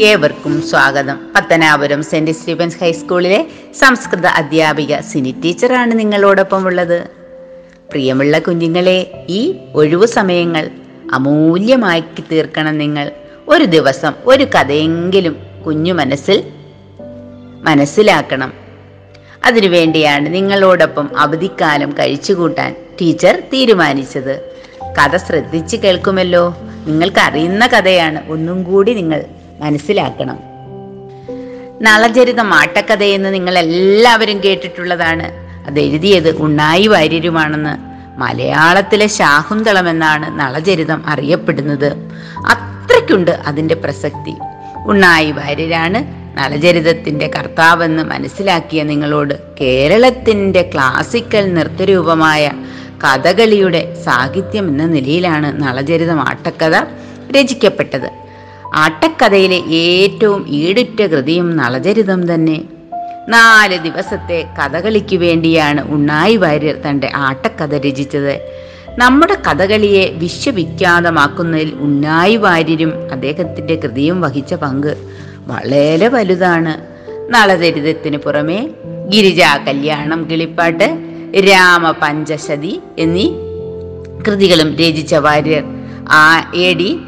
ഏവർക്കും സ്വാഗതം. Pathanapuram saint Stephen's ഹൈസ്കൂളിലെ സംസ്കൃത അധ്യാപിക സിനി ടീച്ചറാണ് നിങ്ങളോടൊപ്പം ഉള്ളത്. പ്രിയമുള്ള കുഞ്ഞുങ്ങളെ ഈ ഒഴിവു സമയങ്ങൾ അമൂല്യമാക്കി തീർക്കണം നിങ്ങൾ. ഒരു ദിവസം ഒരു കഥയെങ്കിലും കുഞ്ഞു മനസ്സിൽ മനസ്സിലാക്കണം. അതിനുവേണ്ടിയാണ് നിങ്ങളോടൊപ്പം അവധിക്കാലം കഴിച്ചുകൂട്ടാൻ ടീച്ചർ തീരുമാനിച്ചത്. കഥ ശ്രദ്ധിച്ച് കേൾക്കുമല്ലോ. നിങ്ങൾക്ക് അറിയുന്ന കഥയാണ്. ഒന്നും കൂടി നിങ്ങൾ മനസ്സിലാക്കണം. നളചരിതം ആട്ടക്കഥയെന്ന് നിങ്ങൾ എല്ലാവരും കേട്ടിട്ടുള്ളതാണ്. അത് എഴുതിയത് ഉണ്ണായി വാര്യരുമാണെന്ന് മലയാളത്തിലെ ശാകുന്തളം എന്നാണ് നളചരിതം അറിയപ്പെടുന്നത്. അത്രയ്ക്കുണ്ട് അതിന്റെ പ്രസക്തി. ഉണ്ണായി വാര്യരാണ് നളചരിതത്തിന്റെ കർത്താവെന്ന് മനസ്സിലാക്കിയ നിങ്ങളോട് കേരളത്തിന്റെ ക്ലാസിക്കൽ നൃത്തരൂപമായ കഥകളിയുടെ സാഹിത്യം എന്ന നിലയിലാണ് നളചരിതം ആട്ടക്കഥ രചിക്കപ്പെട്ടത്. ആട്ടക്കഥയിലെ ഏറ്റവും ഈടുറ്റ കൃതിയും നളചരിതം തന്നെ. നാല് ദിവസത്തെ കഥകളിക്ക് വേണ്ടിയാണ് ഉണ്ണായി വാര്യർ തന്റെ ആട്ടക്കഥ രചിച്ചത്. നമ്മുടെ കഥകളിയെ വിശ്വവിഖ്യാതമാക്കുന്നതിൽ ഉണ്ണായി വാര്യരും അദ്ദേഹത്തിന്റെ കൃതിയും വഹിച്ച പങ്ക് വളരെ വലുതാണ്. നളചരിതത്തിന് പുറമെ ഗിരിജാ കല്യാണം കിളിപ്പാട്ട് രാമപഞ്ചശതി എന്നീ കൃതികളും രചിച്ച വാര്യർ. ആ എ ഡി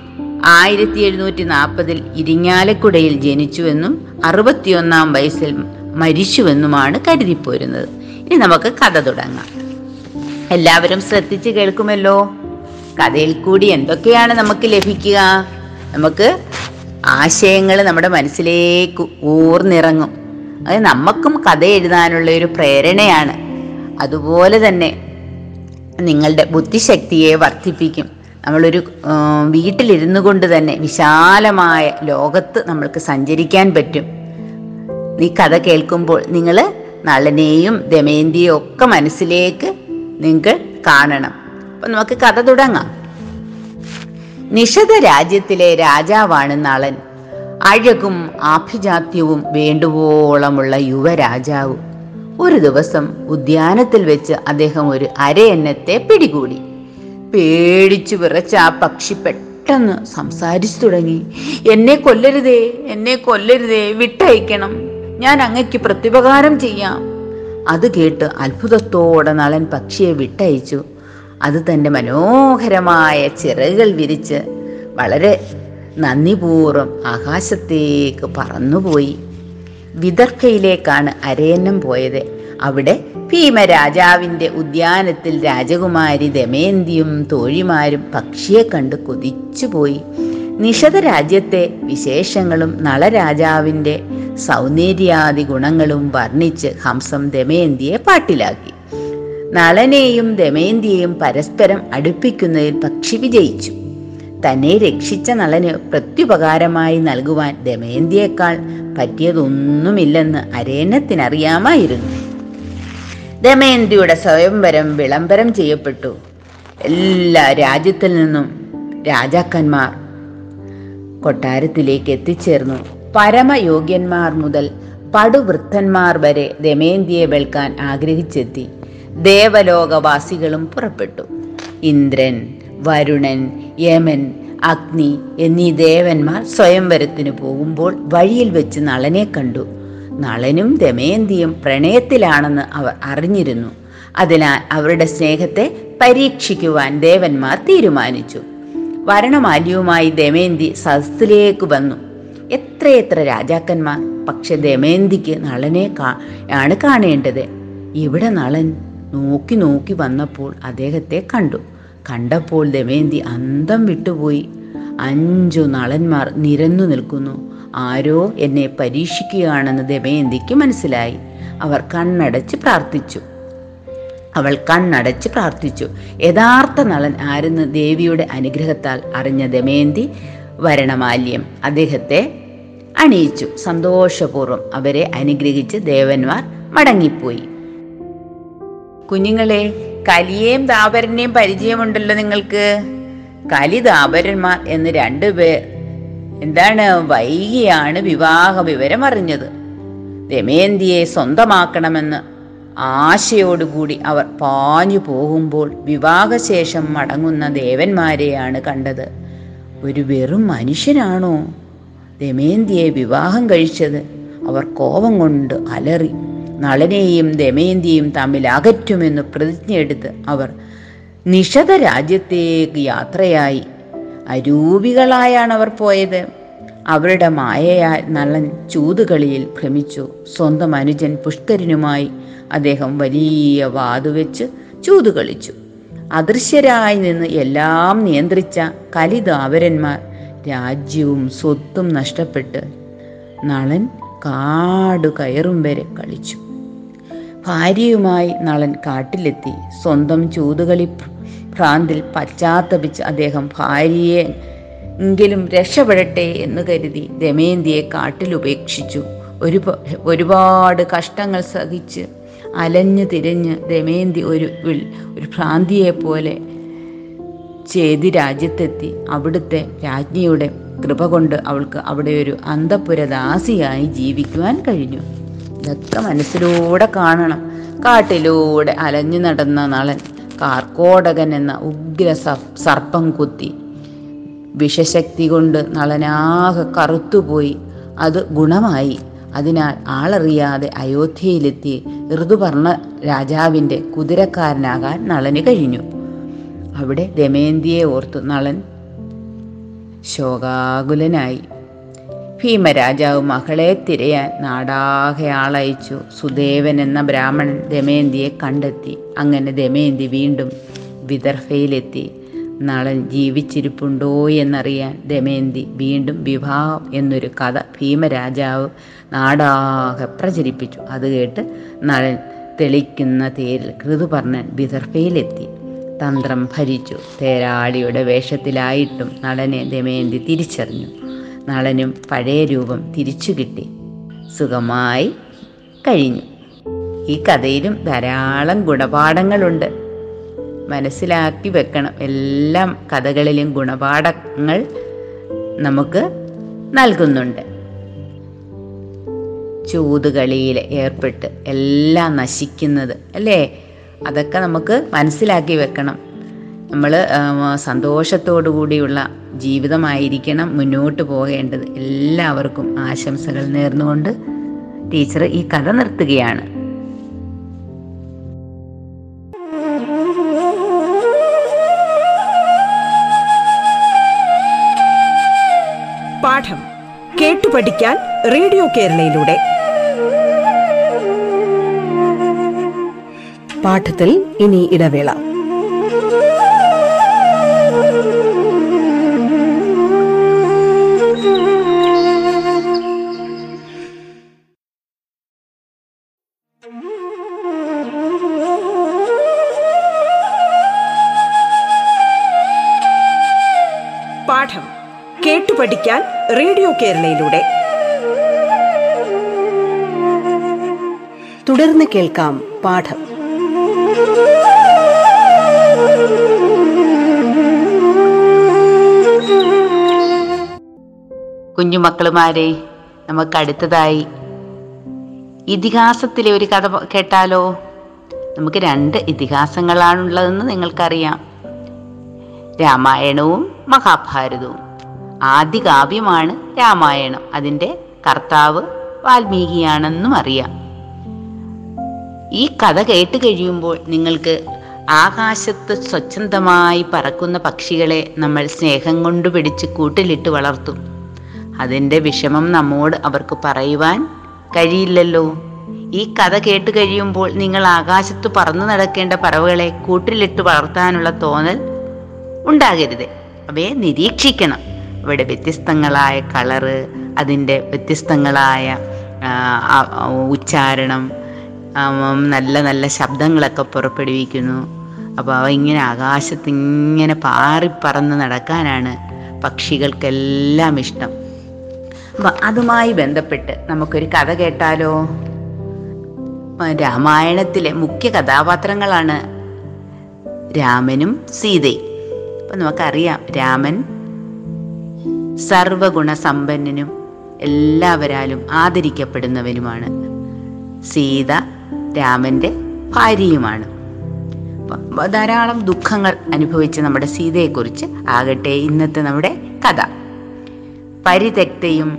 ആയിരത്തി എഴുന്നൂറ്റി നാൽപ്പതിൽ ഇരിങ്ങാലക്കുടയിൽ ജനിച്ചുവെന്നും അറുപത്തിയൊന്നാം വയസ്സിൽ മരിച്ചുവെന്നുമാണ് കരുതിപ്പോരുന്നത്. ഇനി നമുക്ക് കഥ തുടങ്ങാം. എല്ലാവരും ശ്രദ്ധിച്ച് കേൾക്കുമല്ലോ? കഥയിൽ കൂടി എന്തൊക്കെയാണ് നമുക്ക് ലഭിക്കുക? നമുക്ക് ആശയങ്ങൾ നമ്മുടെ മനസ്സിലേക്ക് ഊർന്നിറങ്ങും. അത് നമുക്കും കഥ എഴുതാനുള്ള ഒരു പ്രേരണയാണ്. അതുപോലെ തന്നെ നിങ്ങളുടെ ബുദ്ധിശക്തിയെ വർദ്ധിപ്പിക്കും. നമ്മളൊരു വീട്ടിലിരുന്നു കൊണ്ട് തന്നെ വിശാലമായ ലോകത്ത് നമ്മൾക്ക് സഞ്ചരിക്കാൻ പറ്റും. ഈ കഥ കേൾക്കുമ്പോൾ നിങ്ങൾ നളനെയും ദമയന്തിയും ഒക്കെ മനസ്സിലേക്ക് നിങ്ങൾ കാണണം. അപ്പൊ നമുക്ക് കഥ തുടങ്ങാം. നിഷധ രാജ്യത്തിലെ രാജാവാണ് നളൻ. അഴകും ആഭിജാത്യവും വേണ്ടുവോളമുള്ള യുവരാജാവ്. ഒരു ദിവസം ഉദ്യാനത്തിൽ വെച്ച് അദ്ദേഹം ഒരു അരയന്നത്തെ പിടികൂടി. പേടിച്ചു വിറച്ച ആ പക്ഷി പെട്ടെന്ന് സംസാരിച്ചു തുടങ്ങി. എന്നെ കൊല്ലരുതേ എന്നെ കൊല്ലരുതേ വിട്ടയക്കണം. ഞാൻ അങ്ങയ്ക്ക് പ്രത്യുപകാരം ചെയ്യാം. അത് കേട്ട് അത്ഭുതത്തോടെ നളൻ പക്ഷിയെ വിട്ടയച്ചു. അത് തന്റെ മനോഹരമായ ചിറകുകൾ വിരിച്ച് വളരെ നന്ദിപൂർവം ആകാശത്തേക്ക് പറന്നുപോയി. വിദർഭയിലേക്കാണ് അരയന്നം പോയത്. അവിടെ ഭീമരാജാവിന്റെ ഉദ്യാനത്തിൽ രാജകുമാരി ദമയന്തിയും തോഴിമാരും പക്ഷിയെ കണ്ട് കൊതിച്ചുപോയി. നിഷധ രാജ്യത്തെ വിശേഷങ്ങളും നളരാജാവിന്റെ സൗന്ദര്യാദി ഗുണങ്ങളും വർണിച്ച് ഹംസം ദമയന്തിയെ പാട്ടിലാക്കി. നളനെയും ദമയന്തിയെയും പരസ്പരം അടുപ്പിക്കുന്നതിൽ പക്ഷി വിജയിച്ചു. തന്നെ രക്ഷിച്ച നളന് പ്രത്യുപകാരമായി നൽകുവാൻ ദമയന്തിയേക്കാൾ പറ്റിയതൊന്നുമില്ലെന്ന് അരേനത്തിനറിയാമായിരുന്നു ദമയന്തിയുടെ സ്വയംവരം വിളംബരം ചെയ്യപ്പെട്ടു. എല്ലാ രാജ്യത്തിൽ നിന്നും രാജാക്കന്മാർ കൊട്ടാരത്തിലേക്ക് എത്തിച്ചേർന്നു. പരമയോഗ്യന്മാർ മുതൽ പടുവൃദ്ധന്മാർ വരെ ദമയന്തിയെ വെൽക്കാൻ ആഗ്രഹിച്ചെത്തി. ദേവലോകവാസികളും പുറപ്പെട്ടു. ഇന്ദ്രൻ വരുണൻ യമൻ അഗ്നി എന്നീ ദേവന്മാർ സ്വയംവരത്തിന് പോകുമ്പോൾ വഴിയിൽ വെച്ച് നളനെ കണ്ടു. നളനും ദമയന്തിയും പ്രണയത്തിലാണെന്ന് അവർ അറിഞ്ഞിരുന്നു. അതിനാൽ അവരുടെ സ്നേഹത്തെ പരീക്ഷിക്കുവാൻ ദേവന്മാർ തീരുമാനിച്ചു. വരണമാല്യവുമായി ദമയന്തി സദസ്സിലേക്ക് വന്നു. എത്രയെത്ര രാജാക്കന്മാർ പക്ഷെ ദമയന്തിക്ക് നളനെ ആണ് കാണേണ്ടത്. ഇവിടെ നളൻ നോക്കി നോക്കി വന്നപ്പോൾ അദ്ദേഹത്തെ കണ്ടു. കണ്ടപ്പോൾ ദമയന്തി അന്തം വിട്ടുപോയി. അഞ്ചു നളന്മാർ നിരന്നു നിൽക്കുന്നു. ആരോ എന്നെ പരീക്ഷിക്കുകയാണെന്ന് ദമയന്തിക്ക് മനസ്സിലായി. അവർ കണ്ണടച്ച് പ്രാർത്ഥിച്ചു. അവൾ കണ്ണടച്ച് പ്രാർത്ഥിച്ചു. യഥാർത്ഥ നളൻ ആരെന്ന് ദേവിയുടെ അനുഗ്രഹത്താൽ അറിഞ്ഞ ദമയന്തി വരണമാല്യം അദ്ദേഹത്തെ അണിയിച്ചു. സന്തോഷപൂർവം അവരെ അനുഗ്രഹിച്ച് ദേവന്മാർ മടങ്ങിപ്പോയി. കുഞ്ഞുങ്ങളെ കലിയേയും ദാപരനെയും പരിചയമുണ്ടല്ലോ നിങ്ങൾക്ക്. കലി ദാപരന്മാർ എന്ന് രണ്ടുപേർ എന്താണ് വൈകിയാണ് വിവാഹ വിവരം അറിഞ്ഞത്? ദമയന്തിയെ സ്വന്തമാക്കണമെന്ന് ആശയോടുകൂടി അവർ പാഞ്ഞു പോകുമ്പോൾ വിവാഹശേഷം മടങ്ങുന്ന ദേവന്മാരെയാണ് കണ്ടത്. ഒരു വെറും മനുഷ്യനാണോ? ദമയന്തിയെ വിവാഹം കഴിച്ചത് അവർ കോപം കൊണ്ട് അലറി. നളനെയും ദമയന്തിയും തമ്മിൽ അകറ്റുമെന്ന് പ്രതിജ്ഞയെടുത്ത് അവർ നിഷധ രാജ്യത്തേക്ക് യാത്രയായി. അരൂപികളായാണ് അവർ പോയത്. അവരുടെ മായയാൽ നളൻ ചൂതുകളിയിൽ ഭ്രമിച്ചു. സ്വന്തം അനുജൻ പുഷ്കരനുമായി അദ്ദേഹം വലിയ വാതുവെച്ച് ചൂതുകളിച്ചു. അദൃശ്യരായി നിന്ന് എല്ലാം നിയന്ത്രിച്ച കലിതാവരന്മാർ രാജ്യവും സ്വത്തും നഷ്ടപ്പെട്ട് നളൻ കാട് കയറും വരെ കളിച്ചു. ഭാര്യയുമായി നളൻ കാട്ടിലെത്തി. സ്വന്തം ചൂതുകളി ഭ്രാന്തിൽ പശ്ചാത്തപിച്ച് അദ്ദേഹം ഭാര്യയെ എങ്കിലും രക്ഷപ്പെടട്ടെ എന്ന് കരുതി ദമയന്തിയെ കാട്ടിലുപേക്ഷിച്ചു ഒരു ഒരുപാട് കഷ്ടങ്ങൾ സഹിച്ച് അലഞ്ഞു തിരിഞ്ഞ് ദമയന്തി ഒരു ഒരു ഭ്രാന്തിയെ പോലെ ചേതി രാജ്യത്തെത്തി. അവിടുത്തെ രാജ്ഞിയുടെ കൃപ കൊണ്ട് അവൾക്ക് അവിടെ ഒരു അന്തപുരദാസിയായി ജീവിക്കുവാൻ കഴിഞ്ഞു. ഇതൊക്കെ മനസ്സിലൂടെ കാണണം. കാട്ടിലൂടെ അലഞ്ഞു നടന്ന നളൻ കാർക്കോടകൻ എന്ന ഉഗ്ര സർപ്പം കുത്തി. വിഷശക്തി കൊണ്ട് നളനാകെ കറുത്തുപോയി. അത് ഗുണമായി. അതിനാൽ ആളറിയാതെ അയോധ്യയിലെത്തി ഋതുപർണ രാജാവിന്റെ കുതിരക്കാരനാകാൻ നളന് കഴിഞ്ഞു. അവിടെ ദമയന്തിയെ ഓർത്തു നളൻ ശോകാകുലനായി. ഭീമരാജാവ് മകളെ തിരയാൻ നാടാകെ ആളയച്ചു. സുദേവൻ എന്ന ബ്രാഹ്മണൻ ദമയന്തിയെ കണ്ടെത്തി. അങ്ങനെ ദമയന്തി വീണ്ടും വിദർഭയിലെത്തി. നളൻ ജീവിച്ചിരിപ്പുണ്ടോ എന്നറിയാൻ ദമയന്തി വീണ്ടും വിവാഹം എന്നൊരു കഥ ഭീമരാജാവ് നാടാകെ പ്രചരിപ്പിച്ചു. അത് കേട്ട് നളൻ തെളിക്കുന്ന തേരിൽ കൃതുപർണൻ വിദർഭയിലെത്തി. തന്ത്രം ഭരിച്ചു. തേരാളിയുടെ വേഷത്തിലായിട്ടും നളനെ ദമയന്തി തിരിച്ചറിഞ്ഞു. നളനും പഴയ രൂപം തിരിച്ചു കിട്ടി. സുഖമായി കഴിഞ്ഞു. ഈ കഥയിലും ധാരാളം ഗുണപാഠങ്ങളുണ്ട്. മനസ്സിലാക്കി വെക്കണം. എല്ലാം കഥകളിലും ഗുണപാഠങ്ങൾ നമുക്ക് നൽകുന്നുണ്ട്. ചൂതുകളിയിൽ ഏർപ്പെട്ട് എല്ലാം നശിക്കുന്നത് അല്ലേ? അതൊക്കെ നമുക്ക് മനസ്സിലാക്കി വെക്കണം. നമ്മൾ സന്തോഷത്തോടു കൂടിയുള്ള ജീവിതമായിരിക്കണം മുന്നോട്ട് പോകേണ്ടത്. എല്ലാവർക്കും ആശംസകൾ നേർന്നുകൊണ്ട് ടീച്ചർ ഈ കഥ നിർത്തുകയാണ്. പാഠം കേട്ടു പഠിക്കാൻ റേഡിയോ കേരളയിലൂടെ. പാഠത്തിൽ ഇനി ഇടവേള. പഠിക്കാൻ റേഡിയോ കേരളയിലൂടെ. തുടർന്ന് കേൾക്കാം പാഠം. കുഞ്ഞുമക്കളുമാരെ നമുക്ക് അടുത്തതായി. ഇതിഹാസത്തിലെ ഒരു കഥ കേട്ടാലോ? നമുക്ക് രണ്ട് ഇതിഹാസങ്ങളാണുള്ളതെന്ന് നിങ്ങൾക്കറിയാം. രാമായണവും മഹാഭാരതവും. ആദ്യ കാവ്യമാണ് രാമായണം. അതിന്റെ കർത്താവ് വാൽമീകിയാണെന്നും അറിയാം. ഈ കഥ കേട്ട് കഴിയുമ്പോൾ നിങ്ങൾക്ക് ആകാശത്ത് സ്വച്ഛന്തമായി പറക്കുന്ന പക്ഷികളെ നമ്മൾ സ്നേഹം കൊണ്ട് പിടിച്ച് കൂട്ടിലിട്ട് വളർത്തും. അതിന്റെ വിഷമം നമ്മോട് അവർക്ക് പറയുവാൻ കഴിയില്ലല്ലോ. ഈ കഥ കേട്ട് കഴിയുമ്പോൾ നിങ്ങൾ ആകാശത്ത് പറന്നു നടക്കേണ്ട പറവുകളെ കൂട്ടിലിട്ട് വളർത്താനുള്ള തോന്നൽ ഉണ്ടാകരുത്. അവയെ നിരീക്ഷിക്കണം. ഇവിടെ വ്യത്യസ്തങ്ങളായ കളറ് അതിന്റെ വ്യത്യസ്തങ്ങളായ ഉച്ചാരണം നല്ല നല്ല ശബ്ദങ്ങളൊക്കെ പുറപ്പെടുവിക്കുന്നു. അപ്പോൾ അവ ഇങ്ങനെ ആകാശത്ത് ഇങ്ങനെ പാറിപ്പറന്ന് നടക്കാനാണ് പക്ഷികൾക്കെല്ലാം ഇഷ്ടം. അപ്പം അതുമായി ബന്ധപ്പെട്ട് നമുക്കൊരു കഥ കേട്ടാലോ? രാമായണത്തിലെ മുഖ്യ കഥാപാത്രങ്ങളാണ് രാമനും സീതയും. അപ്പം നമുക്കറിയാം രാമൻ സർവഗുണസമ്പന്നനും എല്ലാവരാലും ആദരിക്കപ്പെടുന്നവനുമാണ്. സീത രാമന്റെ ഭാര്യയുമാണ്. ധാരാളം ദുഃഖങ്ങൾ അനുഭവിച്ച നമ്മുടെ സീതയെക്കുറിച്ച് ആകട്ടെ ഇന്നത്തെ നമ്മുടെ കഥ. പരിതക്തയും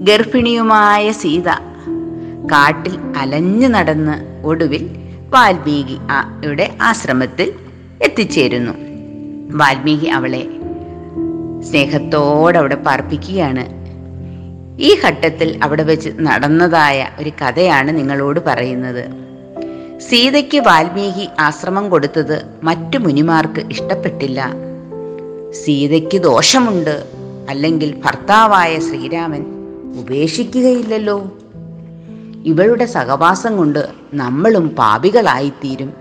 ഗർഭിണിയുമായ സീത കാട്ടിൽ അലഞ്ഞു നടന്ന് ഒടുവിൽ വാൽമീകി ആ- യുടെ ആശ്രമത്തിൽ എത്തിച്ചേരുന്നു. വാൽമീകി അവളെ സ്നേഹത്തോടെ അവിടെ പാർപ്പിക്കുകയാണ്. ഈ ഘട്ടത്തിൽ അവിടെ വെച്ച് നടന്നതായ ഒരു കഥയാണ് നിങ്ങളോട് പറയുന്നത്. സീതയ്ക്ക് വാൽമീകി ആശ്രമം കൊടുത്തത് മറ്റു മുനിമാർക്ക് ഇഷ്ടപ്പെട്ടില്ല. സീതയ്ക്ക് ദോഷമുണ്ട്. അല്ലെങ്കിൽ ഭർത്താവായ ശ്രീരാമൻ ഉപേക്ഷിക്കുകയില്ലല്ലോ. ഇവളുടെ സഹവാസം കൊണ്ട് നമ്മളും പാപികളായിത്തീരും.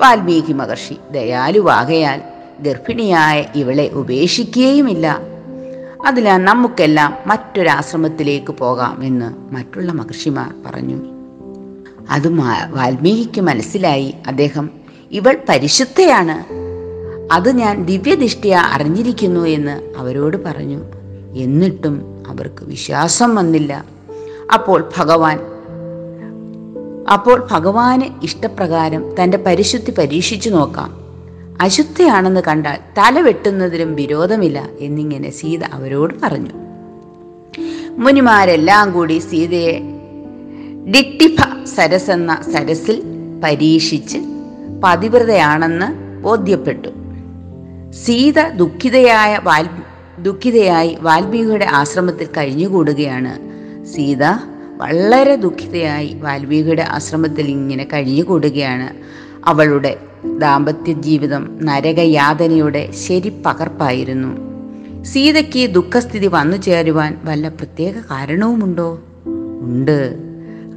വാൽമീകി മഹർഷി ദയാലുവാകയാൽ ഗർഭിണിയായ ഇവളെ ഉപേക്ഷിക്കുകയുമില്ല. അതിനാൽ നമുക്കെല്ലാം മറ്റൊരാശ്രമത്തിലേക്ക് പോകാം എന്ന് മറ്റുള്ള മഹർഷിമാർ പറഞ്ഞു. അത് വാൽമീകിക്ക് മനസ്സിലായി. അദ്ദേഹം ഇവൾ പരിശുദ്ധയാണ്. അത് ഞാൻ ദിവ്യദൃഷ്ടിയ അറിഞ്ഞിരിക്കുന്നു എന്ന് അവരോട് പറഞ്ഞു. എന്നിട്ടും അവർക്ക് വിശ്വാസം വന്നില്ല. അപ്പോൾ ഭഗവാൻ അപ്പോൾ ഭഗവാന് ഇഷ്ടപ്രകാരം തന്റെ പരിശുദ്ധി പരീക്ഷിച്ചു നോക്കാം. അശുദ്ധയാണെന്ന് കണ്ടാൽ തല വെട്ടുന്നതിലും വിരോധമില്ല എന്നിങ്ങനെ സീത അവരോട് പറഞ്ഞു. മുനിമാരെല്ലാം കൂടി സീതയെ ഡിട്ടിഫ സരസ് എന്ന സരസിൽ പരീക്ഷിച്ച് പതിവ്രതയാണെന്ന് ബോധ്യപ്പെട്ടു. സീത ദുഃഖിതയായ വാൽ ദുഃഖിതയായി വാൽമീകിയുടെ ആശ്രമത്തിൽ കഴിഞ്ഞുകൂടുകയാണ്. സീത വളരെ ദുഃഖിതയായി വാൽമീകിയുടെ ആശ്രമത്തിൽ ഇങ്ങനെ കഴിഞ്ഞുകൂടുകയാണ്. അവളുടെ ദാമ്പത്യ ജീവിതം നരകയാതനയുടെ ശരി പകർപ്പായിരുന്നു സീതയ്ക്ക് ദുഃഖസ്ഥിതി വന്നു ചേരുവാൻ വല്ല പ്രത്യേക കാരണവുമുണ്ടോ? ഉണ്ട്.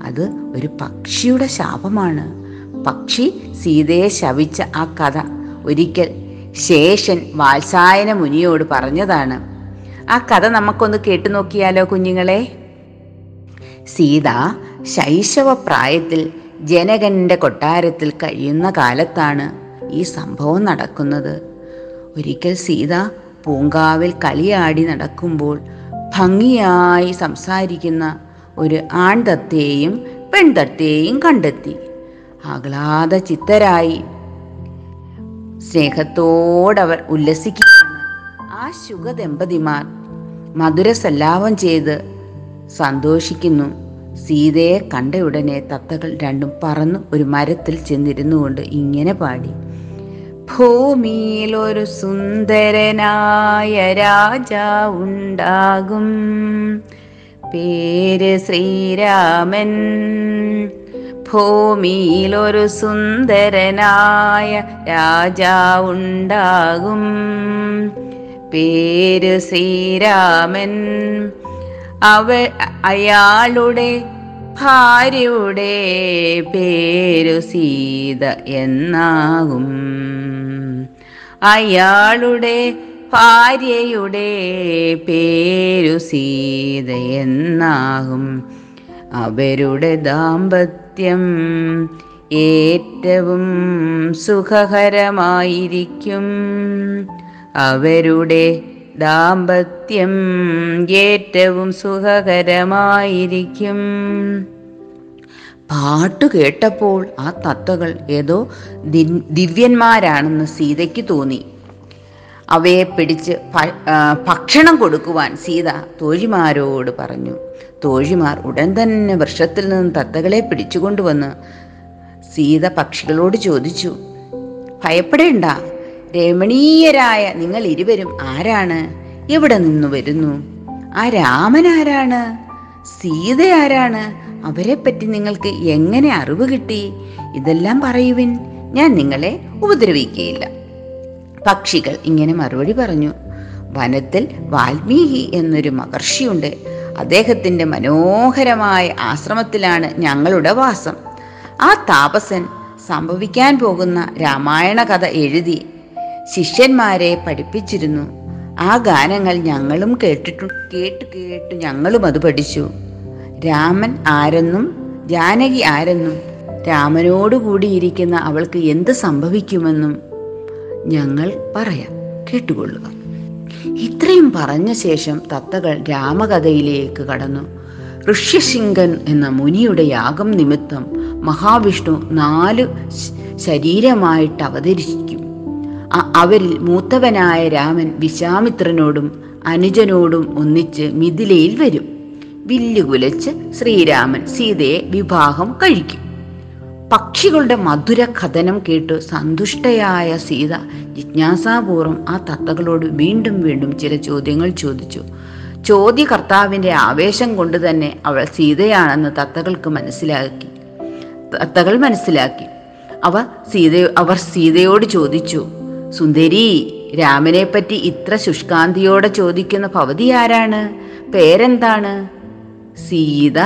അത് ഒരു പക്ഷിയുടെ ശാപമാണ്. പക്ഷി സീതയെ ശവിച്ച ആ കഥ ഒരിക്കൽ ശേഷൻ വാത്സായന മുനിയോട് പറഞ്ഞതാണ്. ആ കഥ നമുക്കൊന്ന് കേട്ടു നോക്കിയാലോ കുഞ്ഞുങ്ങളെ? സീത ശൈശവ പ്രായത്തിൽ ജനകന്റെ കൊട്ടാരത്തിൽ കഴിയുന്ന കാലത്താണ് ഈ സംഭവം നടക്കുന്നത്. ഒരിക്കൽ സീത പൂങ്കാവിൽ കളിയാടി നടക്കുമ്പോൾ ഭംഗിയായി സംസാരിക്കുന്ന ഒരു ആൺതത്തെയും പെൺതത്തെയും കണ്ടെത്തി. ആഹ്ലാദ ചിത്തരായി സ്നേഹത്തോടവർ ഉല്ലസിക്കുകയാണ് ആ ശുഗദമ്പതിമാർ. മധുരസല്ലാപം ചെയ്ത് സന്തോഷിക്കുന്നു. സീതയെ കണ്ട ഉടനെ തത്തകൾ രണ്ടും പറന്ന് ഒരു മരത്തിൽ ചെന്നിരുന്നു കൊണ്ട് ഇങ്ങനെ പാടി. ഭൂമിയിൽ ഒരു സുന്ദരനായ രാജാവുണ്ടാകും. പേര് ശ്രീരാമൻ. ഭൂമിയിൽ ഒരു സുന്ദരനായ രാജാവുണ്ടാകും. പേര് ശ്രീരാമൻ. അവ അയാളുടെ ഭാര്യയുടെ പേരു സീത എന്നാകും. അയാളുടെ ഭാര്യയുടെ പേരു സീത എന്നാകും. അവരുടെ ദാമ്പത്യം ഏറ്റവും സുഖകരമായിരിക്കും. അവരുടെ ദാമ്പത്യം ഏറ്റവും സുഖകരമായിരിക്കും. പാട്ട് കേട്ടപ്പോൾ ആ തത്തകൾ ഏതോ ദിവ്യന്മാരാണെന്ന് സീതയ്ക്ക് തോന്നി. അവയെ പിടിച്ച് ഭക്ഷണം കൊടുക്കുവാൻ സീത തോഴിമാരോട് പറഞ്ഞു. തോഴിമാർ ഉടൻ തന്നെ വൃക്ഷത്തിൽ നിന്ന് തത്തകളെ പിടിച്ചുകൊണ്ടുവന്ന് സീത പക്ഷികളോട് ചോദിച്ചു ഭയപ്പെടേണ്ട രമണീയരായ നിങ്ങൾ ഇരുവരും ആരാണ്? എവിടെ നിന്നു വരുന്നു? ആ രാമൻ ആരാണ്? സീത ആരാണ്? അവരെ പറ്റി നിങ്ങൾക്ക് എങ്ങനെ അറിവ് കിട്ടി? ഇതെല്ലാം പറയുവിൻ. ഞാൻ നിങ്ങളെ ഉപദ്രവിക്കുകയില്ല. പക്ഷികൾ ഇങ്ങനെ മറുപടി പറഞ്ഞു. വനത്തിൽ വാൽമീകി എന്നൊരു മഹർഷിയുണ്ട്. അദ്ദേഹത്തിന്റെ മനോഹരമായ ആശ്രമത്തിലാണ് ഞങ്ങളുടെ വാസം. ആ താപസൻ സംഭവിക്കാൻ പോകുന്ന രാമായണ കഥ എഴുതി ശിഷ്യന്മാരെ പഠിപ്പിച്ചിരുന്നു. ആ ഗാനങ്ങൾ ഞങ്ങളും കേട്ടിട്ടു കേട്ട് കേട്ട് ഞങ്ങളും അത് പഠിച്ചു. രാമൻ ആരെന്നും ജാനകി ആരെന്നും രാമനോട് കൂടിയിരിക്കുന്ന അവൾക്ക് എന്ത് സംഭവിക്കുമെന്നും ഞങ്ങൾ പറയാം. കേട്ടുകൊള്ളുക. ഇത്രയും പറഞ്ഞ ശേഷം തത്തകൾ രാമകഥയിലേക്ക് കടന്നു. ഋഷ്യശിങ്കൻ എന്ന മുനിയുടെ യാഗം നിമിത്തം മഹാവിഷ്ണു നാല് ശരീരമായിട്ട് അവതരിക്കും അ- അവരിൽ മൂത്തവനായ രാമൻ വിശ്വാമിത്രനോടും അനുജനോടും ഒന്നിച്ച് മിഥിലയിൽ വരും. വില്ലുകുലച്ച് ശ്രീരാമൻ സീതയെ വിവാഹം കഴിക്കും. പക്ഷികളുടെ മധുര കഥനം കേട്ട് സന്തുഷ്ടയായ സീത ജിജ്ഞാസാപൂർവം ആ തത്തകളോട് വീണ്ടും വീണ്ടും ചില ചോദ്യങ്ങൾ ചോദിച്ചു. ചോദ്യകർത്താവിന്റെ ആവേശം കൊണ്ട് തന്നെ അവൾ സീതയാണെന്ന് തത്തകൾക്ക് മനസ്സിലാക്കി. തത്തകൾ മനസ്സിലാക്കി. അവ സീത അവർ സീതയോട് ചോദിച്ചു സുന്ദരി രാമനെപ്പറ്റി ഇത്ര ശുഷ്കാന്തിയോടെ ചോദിക്കുന്ന ഭവതി ആരാണ്? പേരെന്താണ്? സീത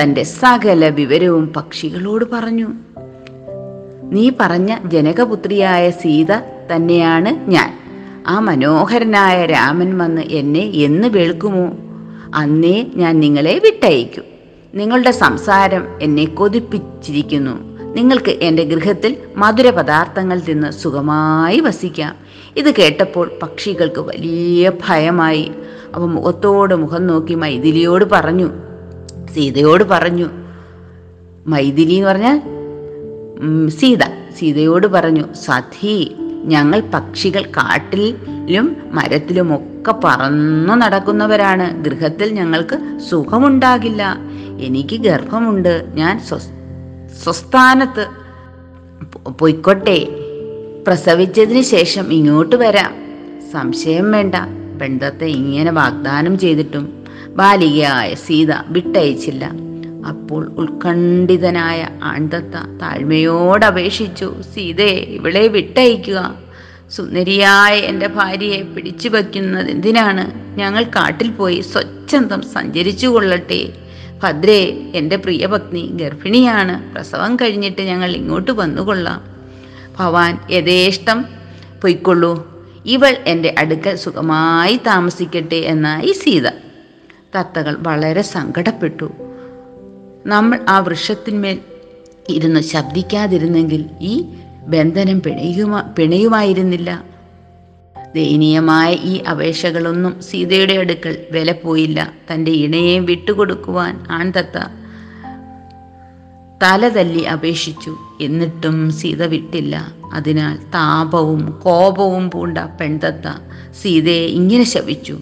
തന്റെ സകല വിവരവും പക്ഷികളോട് പറഞ്ഞു. നീ പറഞ്ഞ ജനകപുത്രിയായ സീത തന്നെയാണ് ഞാൻ. ആ മനോഹരനായ രാമൻ വന്ന് എന്നെ എന്ന് വെളുക്കുമോ? അന്നേ ഞാൻ നിങ്ങളെ വിട്ടയക്കും. നിങ്ങളുടെ സംസാരം എന്നെ കൊതിപ്പിച്ചിരിക്കുന്നു. നിങ്ങൾക്ക് എന്റെ ഗൃഹത്തിൽ മധുര പദാർത്ഥങ്ങൾ തിന്ന് സുഖമായി വസിക്കാം. ഇത് കേട്ടപ്പോൾ പക്ഷികൾക്ക് വലിയ ഭയമായി. അവ മുഖത്തോട് മുഖം നോക്കി മൈഥിലിയോട് പറഞ്ഞു സീതയോട് പറഞ്ഞു മൈഥിലി എന്ന് പറഞ്ഞാൽ സീത. സീതയോട് പറഞ്ഞു സതി ഞങ്ങൾ പക്ഷികൾ കാട്ടിലും മരത്തിലും ഒക്കെ പറന്നു നടക്കുന്നവരാണ്. ഗൃഹത്തിൽ ഞങ്ങൾക്ക് സുഖമുണ്ടാകില്ല. എനിക്ക് ഗർഭമുണ്ട്. ഞാൻ സ്വസ്- സ്വസ്ഥാനത്ത് പൊയ്ക്കോട്ടെ പ്രസവിച്ചതിന് ശേഷം ഇങ്ങോട്ട് വരാം. സംശയം വേണ്ട. പെൺതത്തെ ഇങ്ങനെ വാഗ്ദാനം ചെയ്തിട്ടും ബാലികയായ സീത വിട്ടയച്ചില്ല. അപ്പോൾ ഉത്കണ്ഠിതനായ ആൺതത്ത താഴ്മയോട് അപേക്ഷിച്ചു സീതയെ ഇവളെ വിട്ടയക്കുക. സുന്ദരിയായ എന്റെ ഭാര്യയെ പിടിച്ചു വയ്ക്കുന്നത് എന്തിനാണ് ഞങ്ങൾ കാട്ടിൽ പോയി സ്വച്ഛന്തം സഞ്ചരിച്ചു കൊള്ളട്ടെ. ഭദ്രേ എന്റെ പ്രിയപത്നി ഗർഭിണിയാണ്. പ്രസവം കഴിഞ്ഞിട്ട് ഞങ്ങൾ ഇങ്ങോട്ട് വന്നുകൊള്ളാം ഭവാൻ യഥേഷ്ടം. പൊയ്ക്കൊള്ളൂ. ഇവൾ എന്റെ അടുക്കൽ സുഖമായി താമസിക്കട്ടെ എന്നായി സീത. തത്തകൾ വളരെ സങ്കടപ്പെട്ടു. നമ്മൾ ആ വൃക്ഷത്തിന്മേൽ ഇരുന്ന് ശബ്ദിക്കാതിരുന്നെങ്കിൽ ഈ ബന്ധനം പിണയുമാ പിണയുമായിരുന്നില്ല. ദയനീയമായ ഈ അപേക്ഷകളൊന്നും സീതയുടെ അടുക്കൽ വില പോയില്ല. തന്റെ ഇണയെ വിട്ടുകൊടുക്കുവാൻ ആൺതത്ത തല തല്ലി അപേക്ഷിച്ചു. എന്നിട്ടും സീത വിട്ടില്ല. അതിനാൽ താപവും കോപവും പൂണ്ട പെൺതത്ത സീതയെ ഇങ്ങനെ ശപിച്ചു.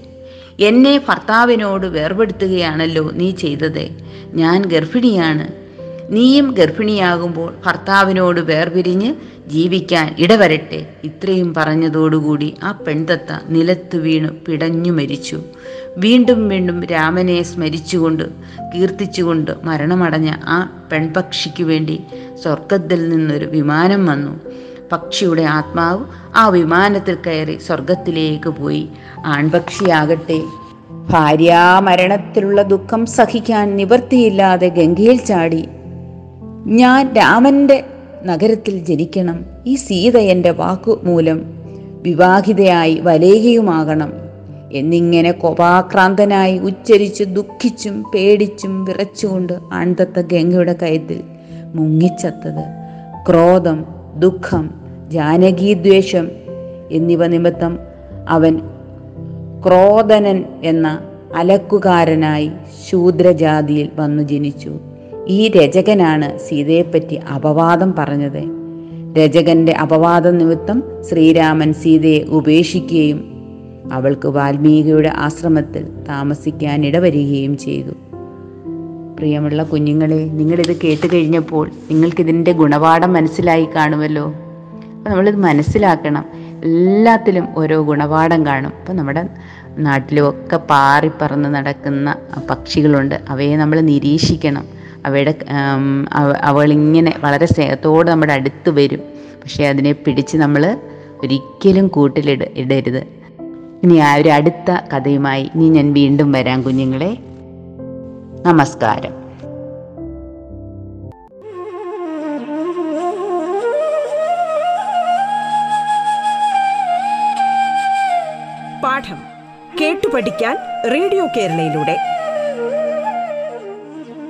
എന്നെ ഭർത്താവിനോട് വേർപെടുത്തുകയാണല്ലോ നീ ചെയ്തത്. ഞാൻ ഗർഭിണിയാണ്. നീയും ഗർഭിണിയാകുമ്പോൾ ഭർത്താവിനോട് വേർപിരിഞ്ഞ് ജീവിക്കാൻ ഇടവരട്ടെ. ഇത്രയും പറഞ്ഞതോടുകൂടി ആ പെൺതത്ത നിലത്ത് വീണു പിടഞ്ഞു മരിച്ചു. വീണ്ടും വീണ്ടും രാമനെ സ്മരിച്ചുകൊണ്ട് കീർത്തിച്ചുകൊണ്ട് മരണമടഞ്ഞ ആ പെൺപക്ഷിക്ക് വേണ്ടി സ്വർഗത്തിൽ നിന്നൊരു വിമാനം വന്നു. പക്ഷിയുടെ ആത്മാവ് ആ വിമാനത്തിൽ കയറി സ്വർഗത്തിലേക്ക് പോയി. ആൺപക്ഷിയാകട്ടെ ഭാര്യാമരണത്തിലുള്ള ദുഃഖം സഹിക്കാൻ നിവർത്തിയില്ലാതെ ഗംഗയിൽ ചാടി ഞാൻ രാമന്റെ നഗരത്തിൽ ജനിക്കണം. ഈ സീത എന്റെ വാക്കുമൂലം വിവാഹിതയായി വലേകയുമാകണം എന്നിങ്ങനെ കോപാക്രാന്തനായി ഉച്ചരിച്ച് ദുഃഖിച്ചും പേടിച്ചും വിറച്ചുകൊണ്ട് ആൺതത്ത ഗംഗയുടെ കയത്തിൽ മുങ്ങിച്ചത്തത്. ക്രോധം ദുഃഖം ജാനകീദ്വേഷം എന്നിവ നിമിത്തം അവൻ ക്രോധനൻ എന്ന അലക്കുകാരനായി ശൂദ്രജാതിയിൽ വന്നു ജനിച്ചു. ഈ രചകനാണ് സീതയെപ്പറ്റി അപവാദം പറഞ്ഞത്. രചകന്റെ അപവാദം നിമിത്തം ശ്രീരാമൻ സീതയെ ഉപേക്ഷിക്കുകയും അവൾക്ക് വാൽമീകിയുടെ ആശ്രമത്തിൽ താമസിക്കാൻ ഇടവരികയും ചെയ്തു. പ്രിയമുള്ള കുഞ്ഞുങ്ങളെ നിങ്ങളിത് കേട്ട് കഴിഞ്ഞപ്പോൾ നിങ്ങൾക്കിതിന്റെ ഗുണപാഠം മനസ്സിലായി കാണുമല്ലോ? അപ്പം നമ്മളിത് മനസ്സിലാക്കണം. എല്ലാത്തിലും ഓരോ ഗുണപാഠം കാണും. അപ്പം നമ്മുടെ നാട്ടിലുമൊക്കെ പാറിപ്പറന്ന് നടക്കുന്ന പക്ഷികളുണ്ട്. അവയെ നമ്മൾ നിരീക്ഷിക്കണം. അവയുടെ അവളിങ്ങനെ വളരെ സ്നേഹത്തോടെ നമ്മുടെ അടുത്ത് വരും. പക്ഷേ അതിനെ പിടിച്ച് നമ്മൾ ഒരിക്കലും കൂട്ടിലിട ഇടരുത്. ഇനി ആ ഒരു അടുത്ത കഥയുമായി ഇനി ഞാൻ വീണ്ടും വരാം കുഞ്ഞുങ്ങളെ. നമസ്കാരം. പാഠം കേട്ടു പഠിക്കാൻ റേഡിയോ കേരളയിലൂടെ.